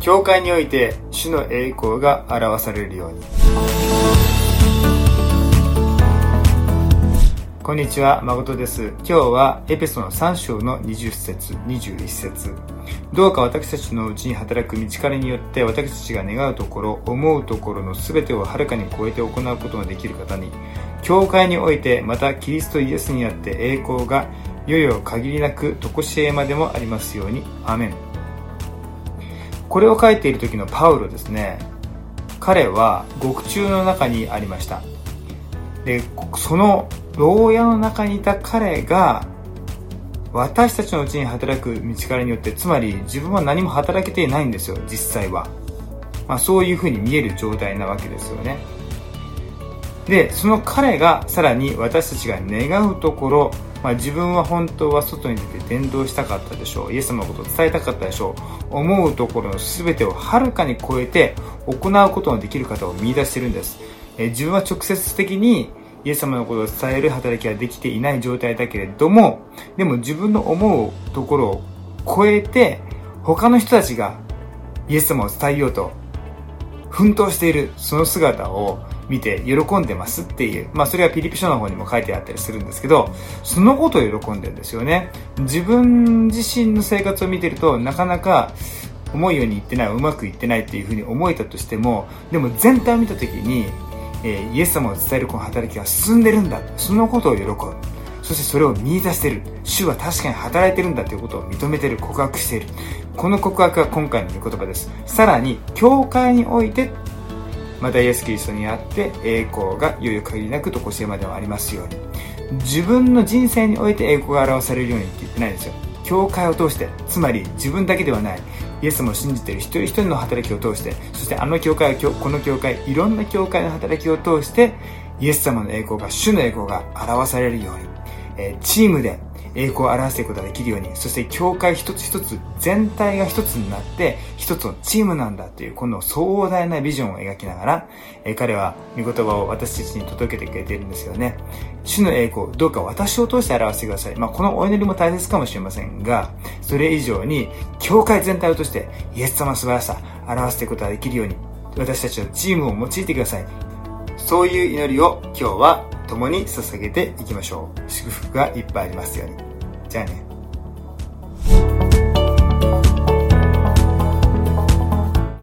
教会において主の栄光が表されるように。こんにちは誠です。今日はエペソの3章の20節21節。どうか私たちのうちに働く道からによって私たちが願うところ思うところの全てをはるかに超えて行うことができる方に教会においてまたキリストイエスにあって栄光がいよいよ限りなく常しえまでもありますように。アメン。これを書いている時のパウロですね。彼は獄中の中にありました。でその牢屋の中にいた彼が私たちのうちに働く道からによってつまり自分は何も働けていないんですよ実際は、まあ、そういうふうに見える状態なわけですよね。でその彼がさらに私たちが願うところ、まあ、自分は本当は外に出て伝道したかったでしょう。イエス様のことを伝えたかったでしょう。思うところの全てをはるかに超えて行うことのできる方を見出しているんです。え自分は直接的にイエス様のことを伝える働きはできていない状態だけれども、でも自分の思うところを超えて、他の人たちがイエス様を伝えようと、奮闘しているその姿を見て喜んでますっていう、まあそれはピリピ書の方にも書いてあったりするんですけど、そのことを喜んでるんですよね。自分自身の生活を見てるとなかなか思うようにいってない、うまくいってないっていうふうに思えたとしても、でも全体を見た時にえー、イエス様を伝えるこの働きが進んでるんだそのことを喜ぶ。そしてそれを見出してる。主は確かに働いてるんだということを認めてる。告白している。この告白が今回の御言葉です。さらに教会においてまたイエス・キリストにあって栄光がいよいよ限りなくとこしえまではありますように。自分の人生において栄光が表されるようにって言ってないんですよ。教会を通してつまり自分だけではない。イエス様を信じている一人一人の働きを通してそしてあの教会はこの教会いろんな教会の働きを通してイエス様の栄光が主の栄光が表されるように、えチームで栄光を表していくことができるように、そして教会一つ一つ、全体が一つになって、一つのチームなんだという、この壮大なビジョンを描きながら、え彼は御言葉を私たちに届けてくれているんですよね。主の栄光、どうか私を通して表してください。まあ、このお祈りも大切かもしれませんが、それ以上に、教会全体を通して、イエス様の素晴らしさ、表していくことができるように、私たちのチームを用いてください。そういう祈りを今日は共に捧げていきましょう。祝福がいっぱいありますように。じゃあね。